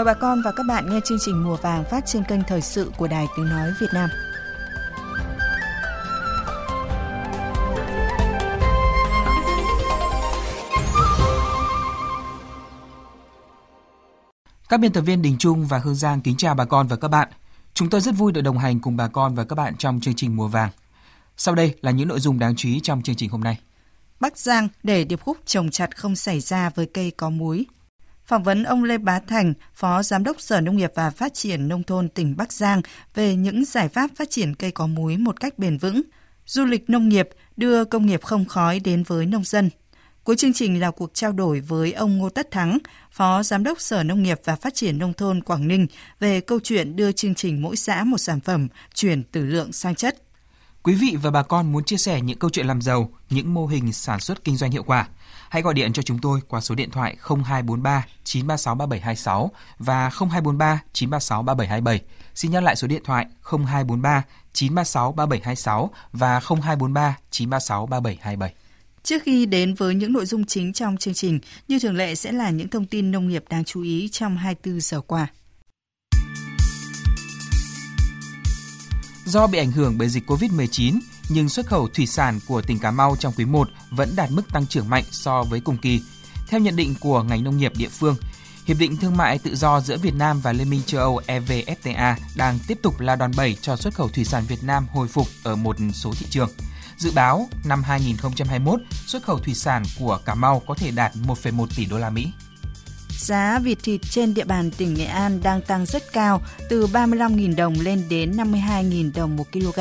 Mời bà con và các bạn nghe chương trình Mùa vàng phát trên kênh Thời sự của Đài Tiếng Nói Việt Nam. Các biên tập viên Đình Trung và Hương Giang kính chào bà con và các bạn. Chúng tôi rất vui được đồng hành cùng bà con và các bạn trong chương trình Mùa vàng. Sau đây là những nội dung đáng chú ý trong chương trình hôm nay. Bắc Giang để điệp khúc trồng chặt không xảy ra với cây có múi. Phỏng vấn ông Lê Bá Thành, Phó Giám đốc Sở Nông nghiệp và Phát triển Nông thôn tỉnh Bắc Giang về những giải pháp phát triển cây có múi một cách bền vững. Du lịch nông nghiệp đưa công nghiệp không khói đến với nông dân. Cuối chương trình là cuộc trao đổi với ông Ngô Tất Thắng, Phó Giám đốc Sở Nông nghiệp và Phát triển Nông thôn Quảng Ninh về câu chuyện đưa chương trình mỗi xã một sản phẩm chuyển từ lượng sang chất. Quý vị và bà con muốn chia sẻ những câu chuyện làm giàu, những mô hình sản xuất kinh doanh hiệu quả, hãy gọi điện cho chúng tôi qua số điện thoại 0243 936 3726 và 0243 936 3727. Xin nhắc lại số điện thoại 0243 936 3726 và 0243 936 3727. Trước khi đến với những nội dung chính trong chương trình, như thường lệ sẽ là những thông tin nông nghiệp đáng chú ý trong 24 giờ qua. Do bị ảnh hưởng bởi dịch COVID-19, nhưng xuất khẩu thủy sản của tỉnh Cà Mau trong quý 1 vẫn đạt mức tăng trưởng mạnh so với cùng kỳ. Theo nhận định của ngành nông nghiệp địa phương, Hiệp định Thương mại Tự do giữa Việt Nam và Liên minh châu Âu EVFTA đang tiếp tục là đòn bẩy cho xuất khẩu thủy sản Việt Nam hồi phục ở một số thị trường. Dự báo năm 2021, xuất khẩu thủy sản của Cà Mau có thể đạt 1,1 tỷ đô la Mỹ. Giá vịt thịt trên địa bàn tỉnh Nghệ An đang tăng rất cao, từ 35.000 đồng lên đến 52.000 đồng một kg.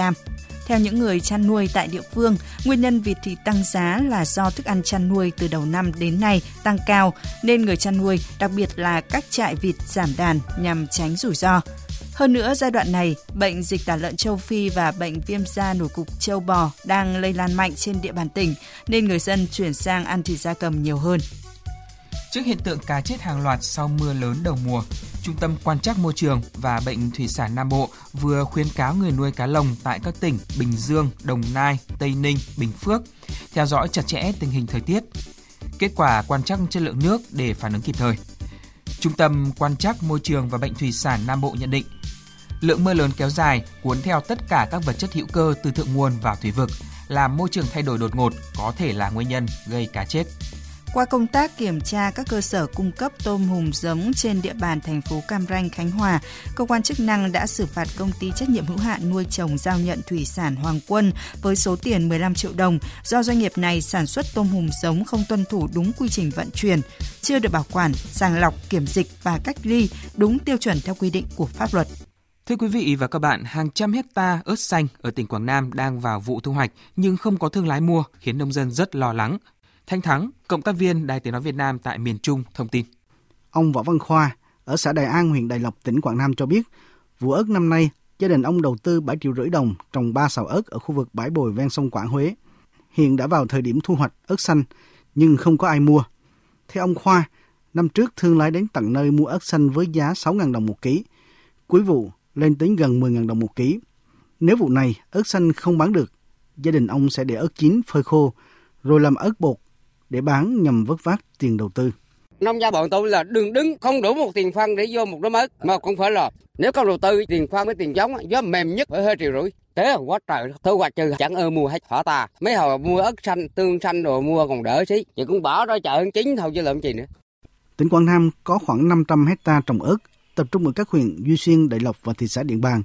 Theo những người chăn nuôi tại địa phương, nguyên nhân vịt thịt tăng giá là do thức ăn chăn nuôi từ đầu năm đến nay tăng cao, nên người chăn nuôi, đặc biệt là các trại vịt giảm đàn nhằm tránh rủi ro. Hơn nữa, giai đoạn này, bệnh dịch tả lợn châu Phi và bệnh viêm da nổi cục châu bò đang lây lan mạnh trên địa bàn tỉnh, nên người dân chuyển sang ăn thịt da cầm nhiều hơn. Trước hiện tượng cá chết hàng loạt sau mưa lớn đầu mùa, Trung tâm Quan trắc Môi trường và Bệnh Thủy sản Nam Bộ vừa khuyến cáo người nuôi cá lồng tại các tỉnh Bình Dương, Đồng Nai, Tây Ninh, Bình Phước theo dõi chặt chẽ tình hình thời tiết, kết quả quan trắc chất lượng nước để phản ứng kịp thời. Trung tâm Quan trắc Môi trường và Bệnh Thủy sản Nam Bộ nhận định, lượng mưa lớn kéo dài cuốn theo tất cả các vật chất hữu cơ từ thượng nguồn vào thủy vực, làm môi trường thay đổi đột ngột có thể là nguyên nhân gây cá chết. Qua công tác kiểm tra các cơ sở cung cấp tôm hùm giống trên địa bàn thành phố Cam Ranh, Khánh Hòa, cơ quan chức năng đã xử phạt công ty trách nhiệm hữu hạn nuôi trồng giao nhận thủy sản Hoàng Quân với số tiền 15 triệu đồng do doanh nghiệp này sản xuất tôm hùm giống không tuân thủ đúng quy trình vận chuyển, chưa được bảo quản, sàng lọc, kiểm dịch và cách ly đúng tiêu chuẩn theo quy định của pháp luật. Thưa quý vị và các bạn, hàng trăm hecta ớt xanh ở tỉnh Quảng Nam đang vào vụ thu hoạch nhưng không có thương lái mua khiến nông dân rất lo lắng. Thanh Thắng, cộng tác viên Đài Tiếng Nói Việt Nam tại miền Trung thông tin. Ông Võ Văn Khoa ở xã Đại An, huyện Đại Lộc, tỉnh Quảng Nam cho biết, vụ ớt năm nay, gia đình ông đầu tư 7 triệu rưỡi đồng trồng 3 sào ớt ở khu vực bãi bồi ven sông Quảng Huế. Hiện đã vào thời điểm thu hoạch ớt xanh, nhưng không có ai mua. Theo ông Khoa, năm trước thương lái đến tận nơi mua ớt xanh với giá 6.000 đồng một ký. Cuối vụ lên đến gần 10.000 đồng một ký. Nếu vụ này ớt xanh không bán được, gia đình ông sẽ để ớt chín phơi khô, rồi làm ớt bột để bán nhằm vớt vát tiền đầu tư. Nông gia bọn tôi là đừng đứng không đủ một tiền phân để vô một đống ớt mà cũng phải là nếu không đầu tư tiền phân với tiền giống giá mềm nhất phải hơi triệu rưỡi thế quá trời thu hoạch trừ chẳng ơ mua hết hỏa ta mấy hồi mua ớt xanh tương xanh rồi mua còn đỡ xí chỉ cũng bỏ ra chợ hơn chín thôi chứ làm gì nữa tỉnh Quảng Nam có khoảng 500 hecta trồng ớt tập trung ở các huyện Duy Xuyên, Đại Lộc và thị xã Điện Bàn.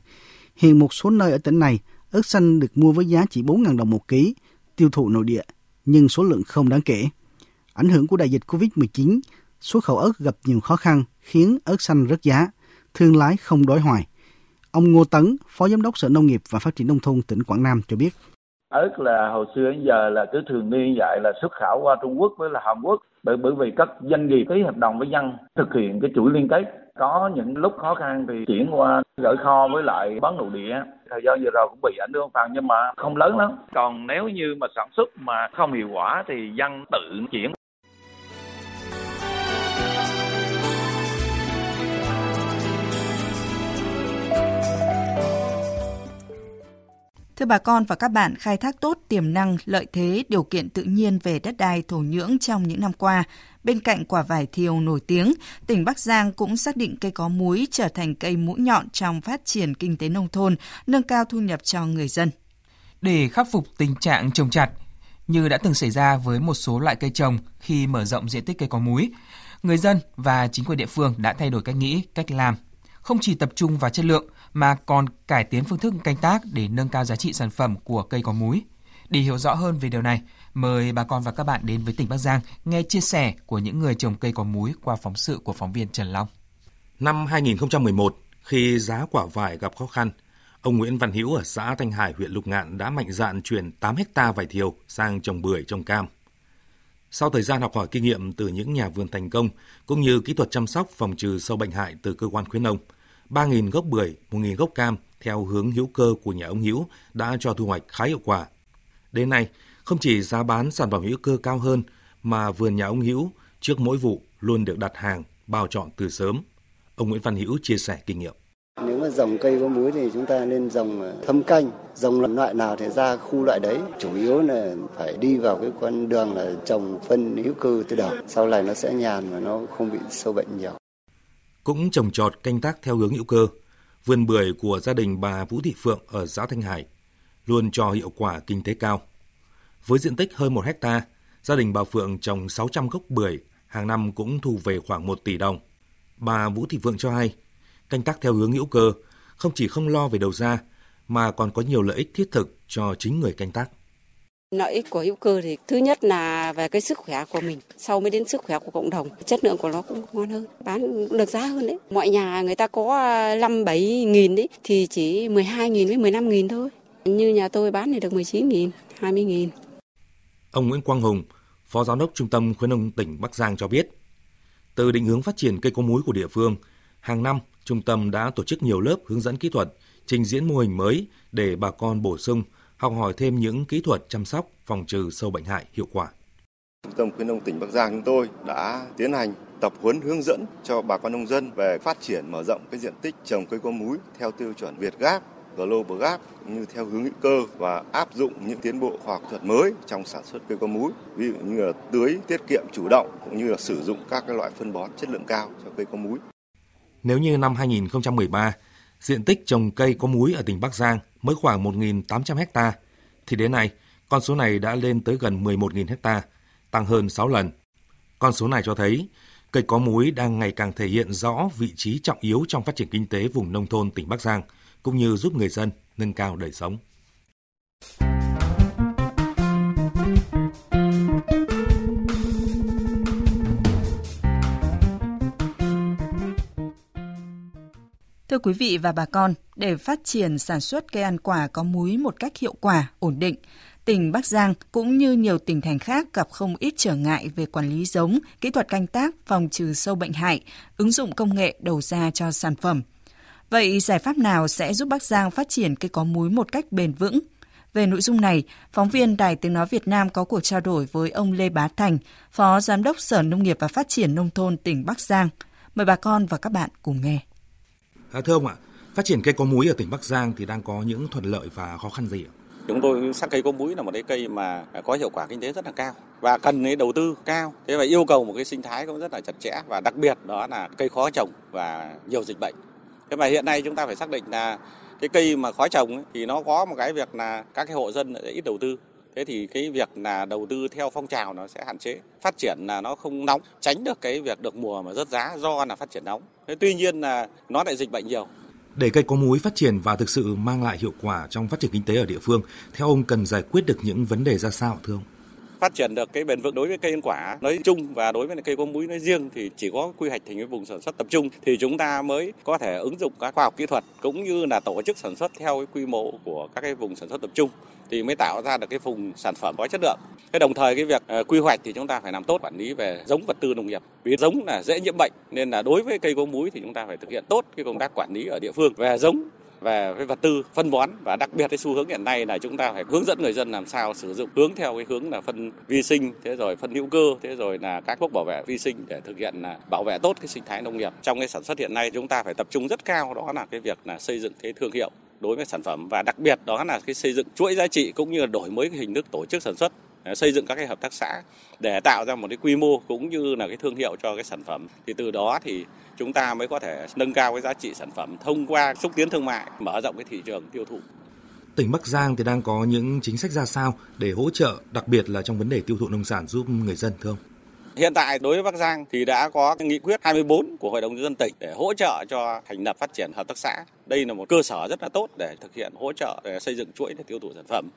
Hiện một số nơi ở tỉnh này, ớt xanh được mua với giá chỉ 4.000 đồng một ký, tiêu thụ nội địa, nhưng số lượng không đáng kể. Ảnh hưởng của đại dịch COVID-19, xuất khẩu ớt gặp nhiều khó khăn khiến ớt xanh rớt giá, thương lái không đối hoài. Ông Ngô Tấn, Phó Giám đốc Sở Nông nghiệp và Phát triển Nông thôn tỉnh Quảng Nam cho biết. Ớt là hồi xưa đến giờ là cứ thường niên vậy là xuất khẩu qua Trung Quốc với là Hàn Quốc bởi bởi vì các doanh nghiệp ký hợp đồng với dân thực hiện cái chuỗi liên kết có những lúc khó khăn thì chuyển qua gửi kho với lại bán nội địa thời gian vừa rồi cũng bị ảnh hưởng phần nhưng mà không lớn lắm còn nếu như mà sản xuất mà không hiệu quả thì dân tự chuyển Thưa bà con và các bạn, khai thác tốt tiềm năng, lợi thế, điều kiện tự nhiên về đất đai thổ nhưỡng trong những năm qua, bên cạnh quả vải thiều nổi tiếng, tỉnh Bắc Giang cũng xác định cây có múi trở thành cây mũi nhọn trong phát triển kinh tế nông thôn, nâng cao thu nhập cho người dân. Để khắc phục tình trạng trồng chặt, như đã từng xảy ra với một số loại cây trồng khi mở rộng diện tích cây có múi, người dân và chính quyền địa phương đã thay đổi cách nghĩ, cách làm, không chỉ tập trung vào chất lượng mà còn cải tiến phương thức canh tác để nâng cao giá trị sản phẩm của cây có múi. Để hiểu rõ hơn về điều này, mời bà con và các bạn đến với tỉnh Bắc Giang nghe chia sẻ của những người trồng cây có múi qua phóng sự của phóng viên Trần Long. Năm 2011, khi giá quả vải gặp khó khăn, ông Nguyễn Văn Hữu ở xã Thanh Hải, huyện Lục Ngạn đã mạnh dạn chuyển 8 hecta vải thiều sang trồng bưởi, trồng cam. Sau thời gian học hỏi kinh nghiệm từ những nhà vườn thành công, cũng như kỹ thuật chăm sóc phòng trừ sâu bệnh hại từ cơ quan khuyến nông, 3.000 gốc bưởi, 1.000 gốc cam theo hướng hữu cơ của nhà ông Hữu đã cho thu hoạch khá hiệu quả. Đến nay, không chỉ giá bán sản phẩm hữu cơ cao hơn mà vườn nhà ông Hữu trước mỗi vụ luôn được đặt hàng bao chọn từ sớm. Ông Nguyễn Văn Hữu chia sẻ kinh nghiệm. Nếu mà dòng cây có muối thì chúng ta nên dòng thâm canh, dòng loại nào thì ra khu loại đấy. Chủ yếu là phải đi vào cái con đường là trồng phân hữu cơ từ đầu. Sau này nó sẽ nhàn và nó không bị sâu bệnh nhiều. Cũng trồng trọt canh tác theo hướng hữu cơ, vườn bưởi của gia đình bà Vũ Thị Phượng ở xã Thanh Hải luôn cho hiệu quả kinh tế cao. Với diện tích hơn 1 hecta, gia đình bà Phượng trồng 600 gốc bưởi, hàng năm cũng thu về khoảng 1 tỷ đồng. Bà Vũ Thị Phượng cho hay, canh tác theo hướng hữu cơ không chỉ không lo về đầu ra mà còn có nhiều lợi ích thiết thực cho chính người canh tác. Lợi ích của hữu cơ thì thứ nhất là về cái sức khỏe của mình, sau mới đến sức khỏe của cộng đồng. Chất lượng của nó cũng ngon hơn, bán được giá hơn đấy. Mọi nhà người ta có à, 5 7 nghìn đấy thì chỉ 12 nghìn với 15 nghìn thôi. Như nhà tôi bán thì được 19 nghìn, 20 nghìn. Ông Nguyễn Quang Hùng, Phó Giám đốc Trung tâm Khuyến nông tỉnh Bắc Giang cho biết, từ định hướng phát triển cây có múi của địa phương, hàng năm trung tâm đã tổ chức nhiều lớp hướng dẫn kỹ thuật, trình diễn mô hình mới để bà con bổ sung, học hỏi thêm những kỹ thuật chăm sóc, phòng trừ sâu bệnh hại hiệu quả. Trung tâm khuyến nông tỉnh Bắc Giang chúng tôi đã tiến hành tập huấn hướng dẫn cho bà con nông dân về phát triển mở rộng cái diện tích trồng cây có múi theo tiêu chuẩn Việt Gap, Global Gap cũng như theo hướng hữu cơ và áp dụng những tiến bộ khoa học thuật mới trong sản xuất cây có múi, ví dụ như là tưới tiết kiệm chủ động cũng như là sử dụng các cái loại phân bón chất lượng cao cho cây có múi. Nếu như năm 2013, diện tích trồng cây có múi ở tỉnh Bắc Giang mới khoảng 1.800 ha, thì đến nay con số này đã lên tới gần 11.000 ha, tăng hơn 6 lần. Con số này cho thấy cây có múi đang ngày càng thể hiện rõ vị trí trọng yếu trong phát triển kinh tế vùng nông thôn tỉnh Bắc Giang, cũng như giúp người dân nâng cao đời sống. Thưa quý vị và bà con, để phát triển sản xuất cây ăn quả có múi một cách hiệu quả, ổn định, tỉnh Bắc Giang cũng như nhiều tỉnh thành khác gặp không ít trở ngại về quản lý giống, kỹ thuật canh tác, phòng trừ sâu bệnh hại, ứng dụng công nghệ đầu ra cho sản phẩm. Vậy giải pháp nào sẽ giúp Bắc Giang phát triển cây có múi một cách bền vững? Về nội dung này, phóng viên Đài Tiếng Nói Việt Nam có cuộc trao đổi với ông Lê Bá Thành, Phó Giám đốc Sở Nông nghiệp và Phát triển Nông thôn tỉnh Bắc Giang. Mời bà con và các bạn cùng nghe. À, thưa ông ạ, phát triển cây có múi ở tỉnh Bắc Giang thì đang có những thuận lợi và khó khăn gì ạ? Chúng tôi xác cây có múi là một cái cây mà có hiệu quả kinh tế rất là cao và cần cái đầu tư cao. Thế và yêu cầu một cái sinh thái cũng rất là chặt chẽ và đặc biệt đó là cây khó trồng và nhiều dịch bệnh. Thế mà hiện nay chúng ta phải xác định là cái cây mà khó trồng ấy, thì nó có một cái việc là các cái hộ dân ít đầu tư thế thì cái việc là đầu tư theo phong trào nó sẽ hạn chế. Phát triển là nó không nóng tránh được cái việc được mùa mà rớt giá do là phát triển nóng. Thế tuy nhiên là nó lại dịch bệnh nhiều. Để cây có múi phát triển và thực sự mang lại hiệu quả trong phát triển kinh tế ở địa phương, theo ông cần giải quyết được những vấn đề ra sao thưa ông? phát triển được cái bền vững đối với cây ăn quả nói chung và đối với cây có múi nói riêng thì chỉ có quy hoạch thành cái vùng sản xuất tập trung thì chúng ta mới có thể ứng dụng các khoa học kỹ thuật cũng như là tổ chức sản xuất theo cái quy mô của các cái vùng sản xuất tập trung thì mới tạo ra được cái vùng sản phẩm có chất lượng. Cái đồng thời cái việc ờ, quy hoạch thì chúng ta phải làm tốt quản lý về giống vật tư nông nghiệp. Vì giống là dễ nhiễm bệnh nên là đối với cây có múi thì chúng ta phải thực hiện tốt cái công tác quản lý ở địa phương về giống về cái vật tư phân bón, và đặc biệt cái xu hướng hiện nay là chúng ta phải hướng dẫn người dân làm sao sử dụng, hướng theo cái hướng là phân vi sinh, thế rồi phân hữu cơ, thế rồi là các thuốc bảo vệ vi sinh để thực hiện là bảo vệ tốt cái sinh thái nông nghiệp. Trong cái sản xuất hiện nay, chúng ta phải tập trung rất cao, đó là cái việc là xây dựng cái thương hiệu đối với sản phẩm. Và đặc biệt đó là cái xây dựng chuỗi giá trị cũng như là đổi mới cái hình thức tổ chức sản xuất. Ờ, xây dựng các cái hợp tác xã để tạo ra một cái quy mô cũng như là cái thương hiệu cho cái sản phẩm thì từ đó thì chúng ta mới có thể nâng cao cái giá trị sản phẩm thông qua xúc tiến thương mại, mở rộng cái thị trường tiêu thụ tỉnh Bắc Giang thì đang có những chính sách ra sao để hỗ trợ, đặc biệt là trong vấn đề tiêu thụ nông sản giúp người dân, thưa ông? Hiện tại đối với Bắc Giang thì đã có nghị quyết 24 của Hội đồng nhân dân tỉnh để hỗ trợ cho thành lập phát triển hợp tác xã. Đây là một cơ sở rất là tốt để thực hiện hỗ trợ để xây dựng chuỗi để tiêu thụ sản phẩm.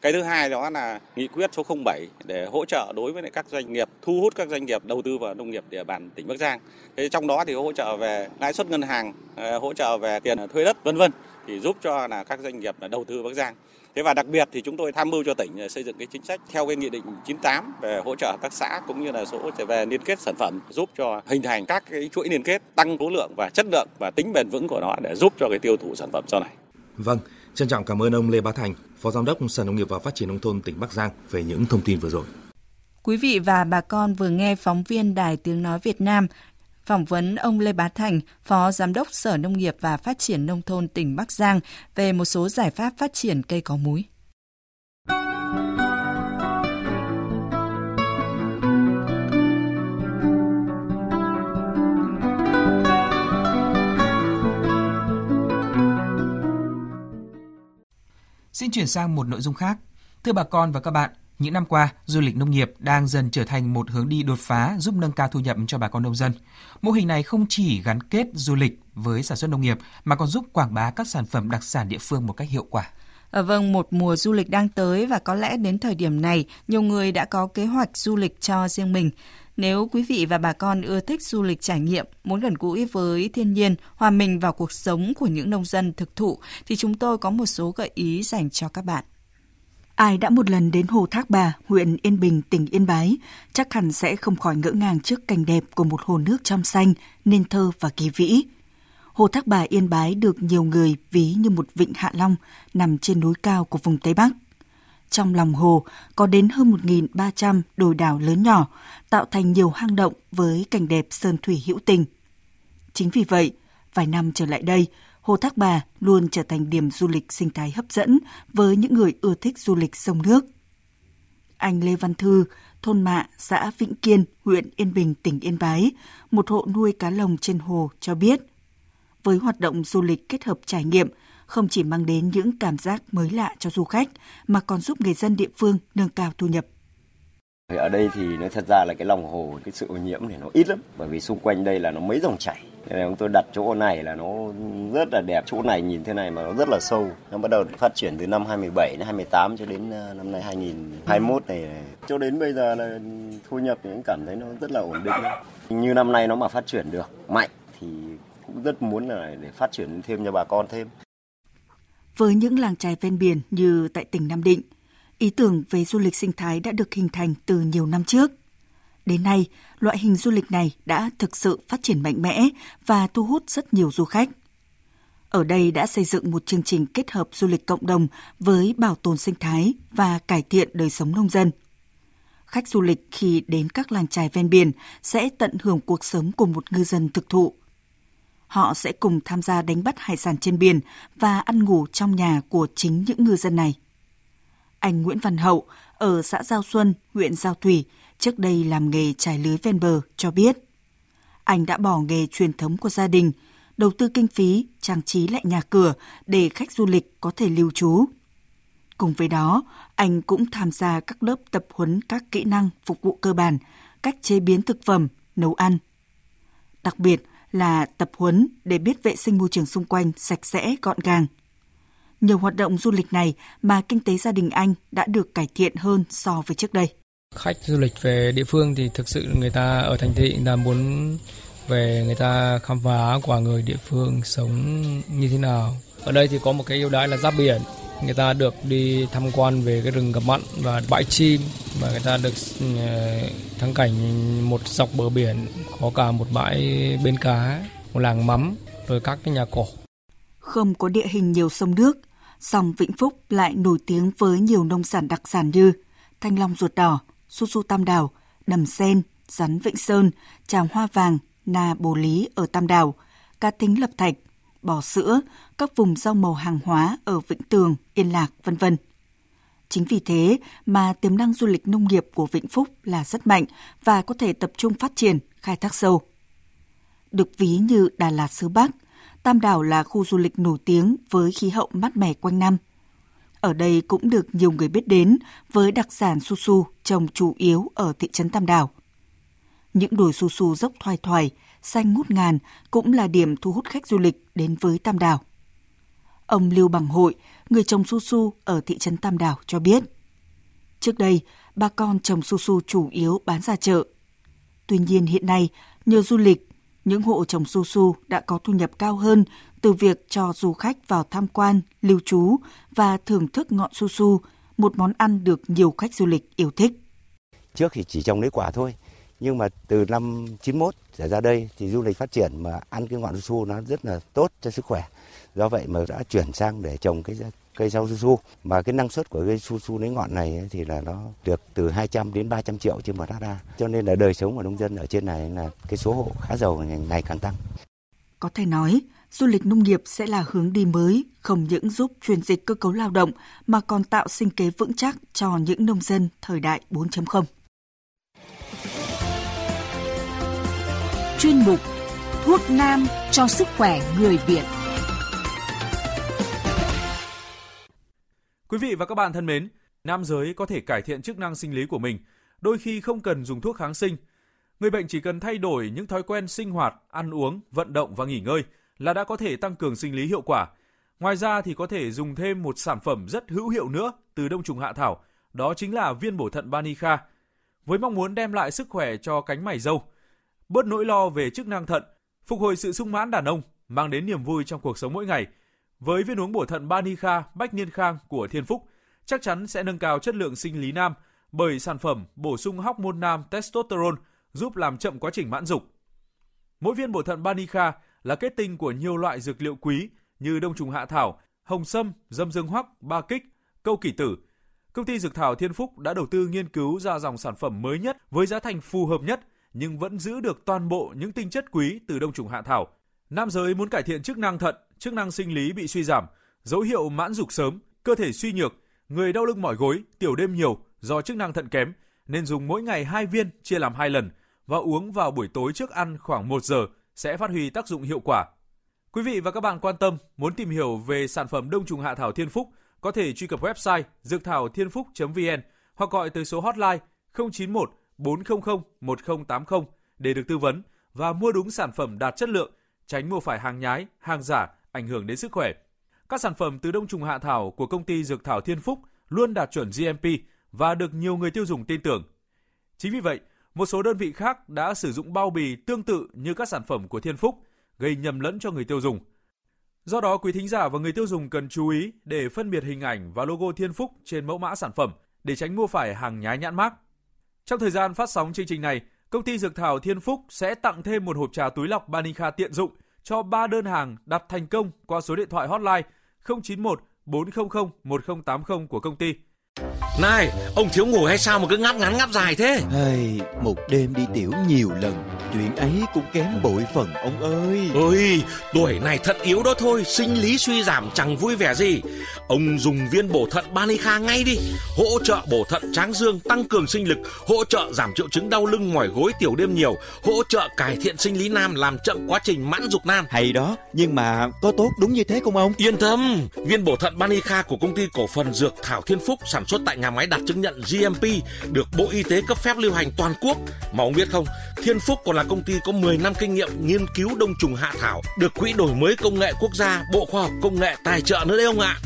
Cái thứ hai đó là nghị quyết số 07 để hỗ trợ đối với các doanh nghiệp thu hút các doanh nghiệp đầu tư vào nông nghiệp địa bàn tỉnh Bắc Giang. Thế trong đó thì hỗ trợ về lãi suất ngân hàng, ờ, hỗ trợ về tiền thuê đất vân vân thì giúp cho là các doanh nghiệp đầu tư Bắc Giang. Thế và đặc biệt thì chúng tôi tham mưu cho tỉnh xây dựng cái chính sách theo cái nghị định 98 về hỗ trợ tác xã cũng như là số về liên kết sản phẩm giúp cho hình thành các cái chuỗi liên kết tăng số lượng và chất lượng và tính bền vững của nó để giúp cho cái tiêu thụ sản phẩm sau này. Vâng, trân trọng cảm ơn ông Lê Bá Thành, Phó Giám đốc Sở Nông nghiệp và Phát triển Nông thôn tỉnh Bắc Giang về những thông tin vừa rồi. Quý vị và bà con vừa nghe phóng viên Đài Tiếng Nói Việt Nam phỏng vấn ông Lê Bá Thành, Phó Giám đốc Sở Nông nghiệp và Phát triển Nông thôn tỉnh Bắc Giang về một số giải pháp phát triển cây có múi. Xin chuyển sang một nội dung khác. Thưa bà con và các bạn, những năm qua, du lịch nông nghiệp đang dần trở thành một hướng đi đột phá giúp nâng cao thu nhập cho bà con nông dân. Mô hình này không chỉ gắn kết du lịch với sản xuất nông nghiệp mà còn giúp quảng bá các sản phẩm đặc sản địa phương một cách hiệu quả. À, vâng, một mùa du lịch đang tới và có lẽ đến thời điểm này, nhiều người đã có kế hoạch du lịch cho riêng mình. Nếu quý vị và bà con ưa thích du lịch trải nghiệm, muốn gần gũi với thiên nhiên, hòa mình vào cuộc sống của những nông dân thực thụ, thì chúng tôi có một số gợi ý dành cho các bạn. Ai đã một lần đến Hồ Thác Bà, huyện Yên Bình, tỉnh Yên Bái, chắc hẳn sẽ không khỏi ngỡ ngàng trước cảnh đẹp của một hồ nước trong xanh, nên thơ và kỳ vĩ. Hồ Thác Bà Yên Bái được nhiều người ví như một vịnh Hạ Long nằm trên núi cao của vùng Tây Bắc. Trong lòng hồ có đến hơn 1.300 đồi đảo lớn nhỏ, tạo thành nhiều hang động với cảnh đẹp sơn thủy hữu tình. Chính vì vậy, vài năm trở lại đây, Hồ Thác Bà luôn trở thành điểm du lịch sinh thái hấp dẫn với những người ưa thích du lịch sông nước. Anh Lê Văn Thư, thôn Mạ, xã Vĩnh Kiên, huyện Yên Bình, tỉnh Yên Bái, một hộ nuôi cá lồng trên hồ cho biết, với hoạt động du lịch kết hợp trải nghiệm, không chỉ mang đến những cảm giác mới lạ cho du khách, mà còn giúp người dân địa phương nâng cao thu nhập. Ở đây thì nó thật ra là cái lòng hồ, cái sự ô nhiễm thì nó ít lắm, bởi vì xung quanh đây là nó mấy dòng chảy, nên tôi đặt chỗ này là nó rất là đẹp. Chỗ này nhìn thế này mà nó rất là sâu. Nó bắt đầu phát triển từ năm 27 đến 28 cho đến ờ, năm nay 2021 này. Cho đến bây giờ là thu nhập thì cũng cảm thấy nó rất là ổn định. Như năm nay nó mà phát triển được mạnh thì cũng rất muốn là để phát triển thêm cho bà con thêm. Với những làng trài ven biển như tại tỉnh Nam Định, ý tưởng về du lịch sinh thái đã được hình thành từ nhiều năm trước – Đến nay, loại hình du lịch này đã thực sự phát triển mạnh mẽ và thu hút rất nhiều du khách. Ở đây đã xây dựng một chương trình kết hợp du lịch cộng đồng với bảo tồn sinh thái và cải thiện đời sống nông dân. Khách du lịch khi đến các làng trài ven biển sẽ tận hưởng cuộc sống của một ngư dân thực thụ. Họ sẽ cùng tham gia đánh bắt hải sản trên biển và ăn ngủ trong nhà của chính những ngư dân này. Anh Nguyễn Văn Hậu ở xã Giao Xuân, huyện Giao Thủy trước đây làm nghề trải lưới ven bờ, cho biết. Anh đã bỏ nghề truyền thống của gia đình, đầu tư kinh phí, trang trí lại nhà cửa để khách du lịch có thể lưu trú. Cùng với đó, anh cũng tham gia các lớp tập huấn các kỹ năng phục vụ cơ bản, cách chế biến thực phẩm, nấu ăn. Đặc biệt là tập huấn để biết vệ sinh môi trường xung quanh sạch sẽ, gọn gàng. Nhiều hoạt động du lịch này mà kinh tế gia đình anh đã được cải thiện hơn so với trước đây khách du lịch về địa phương thì thực sự người ta ở thành thị là muốn về người ta khám phá của người địa phương sống như thế nào. Ở đây thì có một cái ưu đãi là giáp biển, người ta được đi tham quan về cái rừng gặp mặn và bãi chim và người ta được ờ, thắng cảnh một dọc bờ biển có cả một bãi bên cá, một làng mắm rồi các cái nhà cổ. Không có địa hình nhiều sông nước, song Vĩnh Phúc lại nổi tiếng với nhiều nông sản đặc sản như thanh long ruột đỏ, su su tam đảo, đầm sen, rắn vịnh sơn, trào hoa vàng, na bồ lý ở tam đảo, cá tính lập thạch, bò sữa, các vùng rau màu hàng hóa ở Vĩnh Tường, Yên Lạc, vân vân. Chính vì thế mà tiềm năng du lịch nông nghiệp của Vĩnh Phúc là rất mạnh và có thể tập trung phát triển, khai thác sâu. Được ví như Đà Lạt xứ Bắc, Tam Đảo là khu du lịch nổi tiếng với khí hậu mát mẻ quanh năm. Ở đây cũng được nhiều người biết đến với đặc sản su su trồng chủ yếu ở thị trấn Tam Đảo. Những đồi su su dốc thoai thoải, xanh ngút ngàn cũng là điểm thu hút khách du lịch đến với Tam Đảo. Ông Lưu Bằng Hội, người trồng su su ở thị trấn Tam Đảo cho biết. Trước đây, bà con trồng su su chủ yếu bán ra chợ. Tuy nhiên hiện nay, nhờ du lịch, những hộ trồng su su đã có thu nhập cao hơn từ việc cho du khách vào tham quan, lưu trú và thưởng thức ngọn su su, một món ăn được nhiều khách du lịch yêu thích. Trước thì chỉ trồng lấy quả thôi, nhưng mà từ năm 91 trở ra đây thì du lịch phát triển mà ăn cái ngọn su su nó rất là tốt cho sức khỏe. Do vậy mà đã chuyển sang để trồng cái cây rau su su mà cái năng suất của cây su su lấy ngọn này thì là nó được từ 200 đến 300 triệu trên một hecta Cho nên là đời sống của nông dân ở trên này là cái số hộ khá giàu ngày càng tăng. Có thể nói, du lịch nông nghiệp sẽ là hướng đi mới, không những giúp chuyển dịch cơ cấu lao động mà còn tạo sinh kế vững chắc cho những nông dân thời đại 4.0. Chuyên mục Thuốc Nam cho sức khỏe người Việt. Quý vị và các bạn thân mến, nam giới có thể cải thiện chức năng sinh lý của mình, đôi khi không cần dùng thuốc kháng sinh. Người bệnh chỉ cần thay đổi những thói quen sinh hoạt, ăn uống, vận động và nghỉ ngơi là đã có thể tăng cường sinh lý hiệu quả. Ngoài ra thì có thể dùng thêm một sản phẩm rất hữu hiệu nữa từ đông trùng hạ thảo, đó chính là viên bổ thận Banica. Với mong muốn đem lại sức khỏe cho cánh mày râu, bớt nỗi lo về chức năng thận, phục hồi sự sung mãn đàn ông, mang đến niềm vui trong cuộc sống mỗi ngày – với viên uống bổ thận Banika, Bách Niên Khang của Thiên Phúc, chắc chắn sẽ nâng cao chất lượng sinh lý nam bởi sản phẩm bổ sung hormone nam testosterone giúp làm chậm quá trình mãn dục. Mỗi viên bổ thận Banika là kết tinh của nhiều loại dược liệu quý như đông trùng hạ thảo, hồng sâm, dâm dương hoắc, ba kích, câu kỷ tử. Công ty Dược thảo Thiên Phúc đã đầu tư nghiên cứu ra dòng sản phẩm mới nhất với giá thành phù hợp nhất nhưng vẫn giữ được toàn bộ những tinh chất quý từ đông trùng hạ thảo. Nam giới muốn cải thiện chức năng thận chức năng sinh lý bị suy giảm, dấu hiệu mãn dục sớm, cơ thể suy nhược, người đau lưng mỏi gối, tiểu đêm nhiều do chức năng thận kém nên dùng mỗi ngày 2 viên chia làm 2 lần và uống vào buổi tối trước ăn khoảng 1 giờ sẽ phát huy tác dụng hiệu quả. Quý vị và các bạn quan tâm muốn tìm hiểu về sản phẩm đông trùng hạ thảo Thiên Phúc có thể truy cập website dược thảo thiên phúc.vn hoặc gọi tới số hotline 091 400 1080 để được tư vấn và mua đúng sản phẩm đạt chất lượng, tránh mua phải hàng nhái, hàng giả ảnh hưởng đến sức khỏe. Các sản phẩm từ đông trùng hạ thảo của công ty Dược thảo Thiên Phúc luôn đạt chuẩn GMP và được nhiều người tiêu dùng tin tưởng. Chính vì vậy, một số đơn vị khác đã sử dụng bao bì tương tự như các sản phẩm của Thiên Phúc, gây nhầm lẫn cho người tiêu dùng. Do đó, quý thính giả và người tiêu dùng cần chú ý để phân biệt hình ảnh và logo Thiên Phúc trên mẫu mã sản phẩm để tránh mua phải hàng nhái nhãn mác. Trong thời gian phát sóng chương trình này, công ty Dược thảo Thiên Phúc sẽ tặng thêm một hộp trà túi lọc Banica tiện dụng cho 3 đơn hàng đặt thành công qua số điện thoại hotline 091 400 1080 của công ty. Này, ông thiếu ngủ hay sao mà cứ ngáp ngắn ngáp dài thế? Hey, một đêm đi tiểu nhiều lần, chuyện ấy cũng kém bội phần ông ơi. Ôi, tuổi này thận yếu đó thôi, sinh lý suy giảm chẳng vui vẻ gì. Ông dùng viên bổ thận Banica ngay đi, hỗ trợ bổ thận tráng dương, tăng cường sinh lực, hỗ trợ giảm triệu chứng đau lưng mỏi gối tiểu đêm nhiều, hỗ trợ cải thiện sinh lý nam, làm chậm quá trình mãn dục nam. Hay đó, nhưng mà có tốt đúng như thế không ông? Yên tâm, viên bổ thận Banica của công ty cổ phần Dược Thảo Thiên Phúc sản xuất tại nhà máy đặt chứng nhận GMP được Bộ Y tế cấp phép lưu hành toàn quốc. Mà ông biết không, Thiên Phúc còn là công ty có 10 năm kinh nghiệm nghiên cứu đông trùng hạ thảo, được Quỹ đổi mới công nghệ quốc gia, Bộ Khoa học Công nghệ tài trợ nữa đấy ông ạ.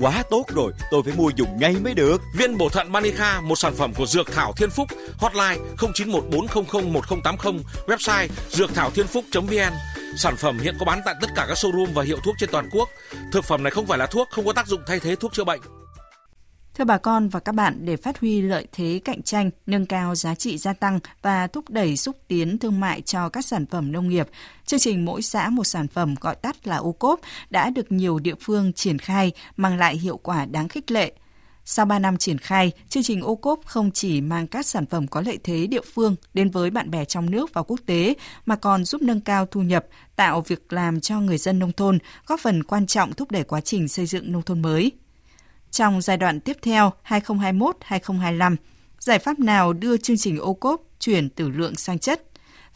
Quá tốt rồi, tôi phải mua dùng ngay mới được. Viên bổ thận Manica, một sản phẩm của Dược Thảo Thiên Phúc, hotline 0914001080, website dược thảo thiên phúc.vn. Sản phẩm hiện có bán tại tất cả các showroom và hiệu thuốc trên toàn quốc. Thực phẩm này không phải là thuốc, không có tác dụng thay thế thuốc chữa bệnh. Thưa bà con và các bạn, để phát huy lợi thế cạnh tranh, nâng cao giá trị gia tăng và thúc đẩy xúc tiến thương mại cho các sản phẩm nông nghiệp, chương trình mỗi xã một sản phẩm gọi tắt là ô cốp đã được nhiều địa phương triển khai mang lại hiệu quả đáng khích lệ. Sau 3 năm triển khai, chương trình ô cốp không chỉ mang các sản phẩm có lợi thế địa phương đến với bạn bè trong nước và quốc tế, mà còn giúp nâng cao thu nhập, tạo việc làm cho người dân nông thôn, góp phần quan trọng thúc đẩy quá trình xây dựng nông thôn mới. Trong giai đoạn tiếp theo 2021-2025, giải pháp nào đưa chương trình ô cốp chuyển từ lượng sang chất?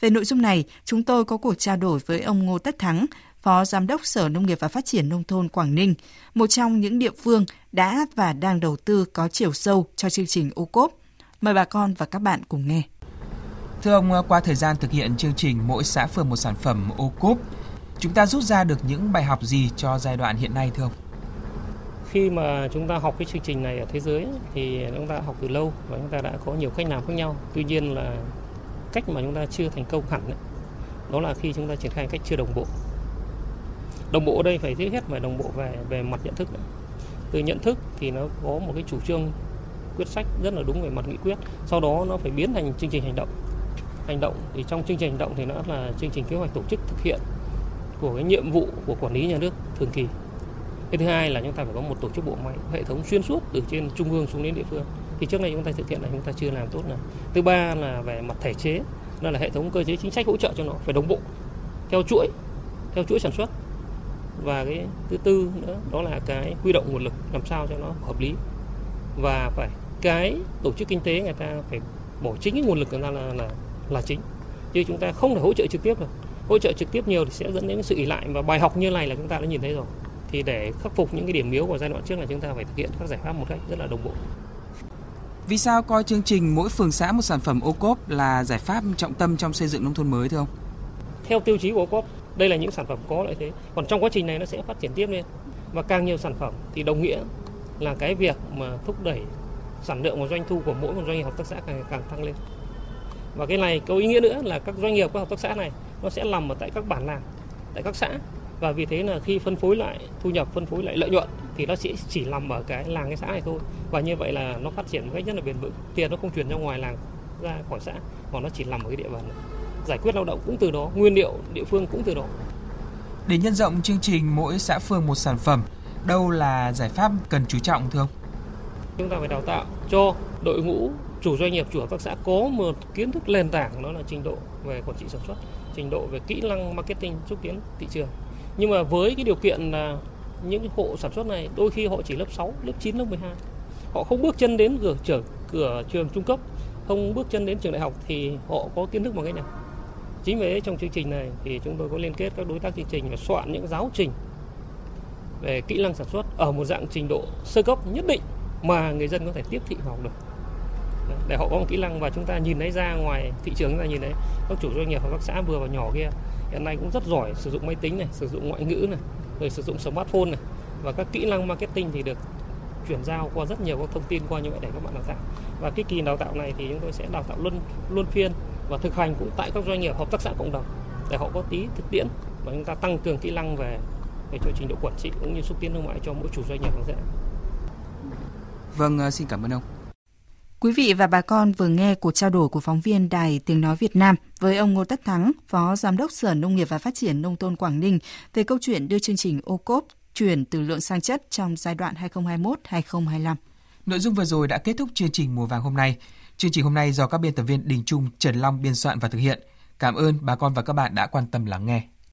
Về nội dung này, chúng tôi có cuộc trao đổi với ông Ngô Tất Thắng, Phó Giám đốc Sở Nông nghiệp và Phát triển Nông thôn Quảng Ninh, một trong những địa phương đã và đang đầu tư có chiều sâu cho chương trình ô cốp. Mời bà con và các bạn cùng nghe. Thưa ông, qua thời gian thực hiện chương trình mỗi xã phường một sản phẩm ô cốp, chúng ta rút ra được những bài học gì cho giai đoạn hiện nay thưa ông? Khi mà chúng ta học cái chương trình này ở thế giới thì chúng ta học từ lâu và chúng ta đã có nhiều cách làm khác nhau. Tuy nhiên là cách mà chúng ta chưa thành công hẳn ấy, đó là khi chúng ta triển khai cách chưa đồng bộ đồng bộ ở đây phải thứ hết phải đồng bộ về về mặt nhận thức nữa. từ nhận thức thì nó có một cái chủ trương quyết sách rất là đúng về mặt nghị quyết sau đó nó phải biến thành chương trình hành động hành động thì trong chương trình hành động thì nó là chương trình kế hoạch tổ chức thực hiện của cái nhiệm vụ của quản lý nhà nước thường kỳ cái thứ hai là chúng ta phải có một tổ chức bộ máy, hệ thống xuyên suốt từ trên trung ương xuống đến địa phương. Thì trước đây chúng ta thực hiện là chúng ta chưa làm tốt này thứ ba là về mặt thể chế, đó là hệ thống cơ chế chính sách hỗ trợ cho nó, phải đồng bộ, theo chuỗi theo chuỗi sản xuất. Và cái thứ tư nữa, đó là cái huy động nguồn lực làm sao cho nó hợp lý. Và phải, cái tổ chức kinh tế người ta phải bỏ chính cái nguồn lực người ta là là là chính. Chứ chúng ta không thể hỗ trợ trực tiếp được. Hỗ trợ trực tiếp nhiều thì sẽ dẫn đến sự ỉ lại. Và bài học như này là chúng ta đã nhìn thấy rồi thì để khắc phục những cái điểm yếu của giai đoạn trước là chúng ta phải thực hiện các giải pháp một cách rất là đồng bộ vì sao coi chương trình mỗi phường xã một sản phẩm ô cốp là giải pháp trọng tâm trong xây dựng nông thôn mới thưa ông? Theo tiêu chí của ô cốp, đây là những sản phẩm có lợi thế. Còn trong quá trình này nó sẽ phát triển tiếp lên. Và càng nhiều sản phẩm thì đồng nghĩa là cái việc mà thúc đẩy sản lượng và doanh thu của mỗi một doanh nghiệp hợp tác xã càng càng tăng lên. Và cái này có ý nghĩa nữa là các doanh nghiệp các hợp tác xã này nó sẽ nằm ở tại các bản làng, tại các xã và vì thế là khi phân phối lại thu nhập phân phối lại lợi nhuận thì nó sẽ chỉ nằm ở cái làng cái xã này thôi. Và như vậy là nó phát triển một cách rất là bền vững. Tiền nó không chuyển ra ngoài làng ra khỏi xã mà nó chỉ nằm ở cái địa bàn này giải quyết lao động cũng từ đó nguyên liệu địa phương cũng từ đó. Để nhân rộng chương trình mỗi xã phường một sản phẩm đâu là giải pháp cần chú trọng thưa ông? Chúng ta phải đào tạo cho đội ngũ chủ doanh nghiệp chủ hợp tác xã có một kiến thức nền tảng đó là trình độ về quản trị sản xuất trình độ về kỹ năng marketing xúc tiến thị trường nhưng mà với cái điều kiện là những hộ sản xuất này đôi khi họ chỉ lớp 6, lớp 9, lớp 12 họ không bước chân đến cửa trường cửa trường trung cấp không bước chân đến trường đại học thì họ có kiến thức bằng cách nào? Chính vì thế trong chương trình này thì chúng tôi có liên kết các đối tác chương trình và soạn những giáo trình về kỹ năng sản xuất ở một dạng trình độ sơ cấp nhất định mà người dân có thể tiếp thị vào được. Để họ có một kỹ năng và chúng ta nhìn thấy ra ngoài thị trường chúng ta nhìn thấy các chủ doanh nghiệp hợp tác xã vừa và nhỏ kia hiện nay cũng rất giỏi sử dụng máy tính này sử dụng ngoại ngữ này rồi sử dụng smartphone này và các kỹ năng marketing thì được chuyển giao qua rất nhiều các thông tin qua như vậy để các bạn đào tạo và cái kỳ đào tạo này thì chúng tôi sẽ đào tạo luân luân phiên và thực hành cũng tại các doanh nghiệp hợp tác xã cộng đồng để họ có tí thực tiễn và chúng ta tăng cường kỹ năng về về cho trình độ quản trị cũng như xúc tiến thương mại cho mỗi chủ doanh nghiệp hợp tác. Vâng, ờ, xin cảm ơn ông. Quý vị và bà con vừa nghe cuộc trao đổi của phóng viên Đài Tiếng Nói Việt Nam với ông Ngô Tất Thắng, Phó Giám đốc Sở Nông nghiệp và Phát triển Nông thôn Quảng Ninh về câu chuyện đưa chương trình ô cốp chuyển từ lượng sang chất trong giai đoạn 2021-2025. Nội dung vừa rồi đã kết thúc chương trình Mùa vàng hôm nay. Chương trình hôm nay do các biên tập viên Đình Trung, Trần Long biên soạn và thực hiện. Cảm ơn bà con và các bạn đã quan tâm lắng nghe.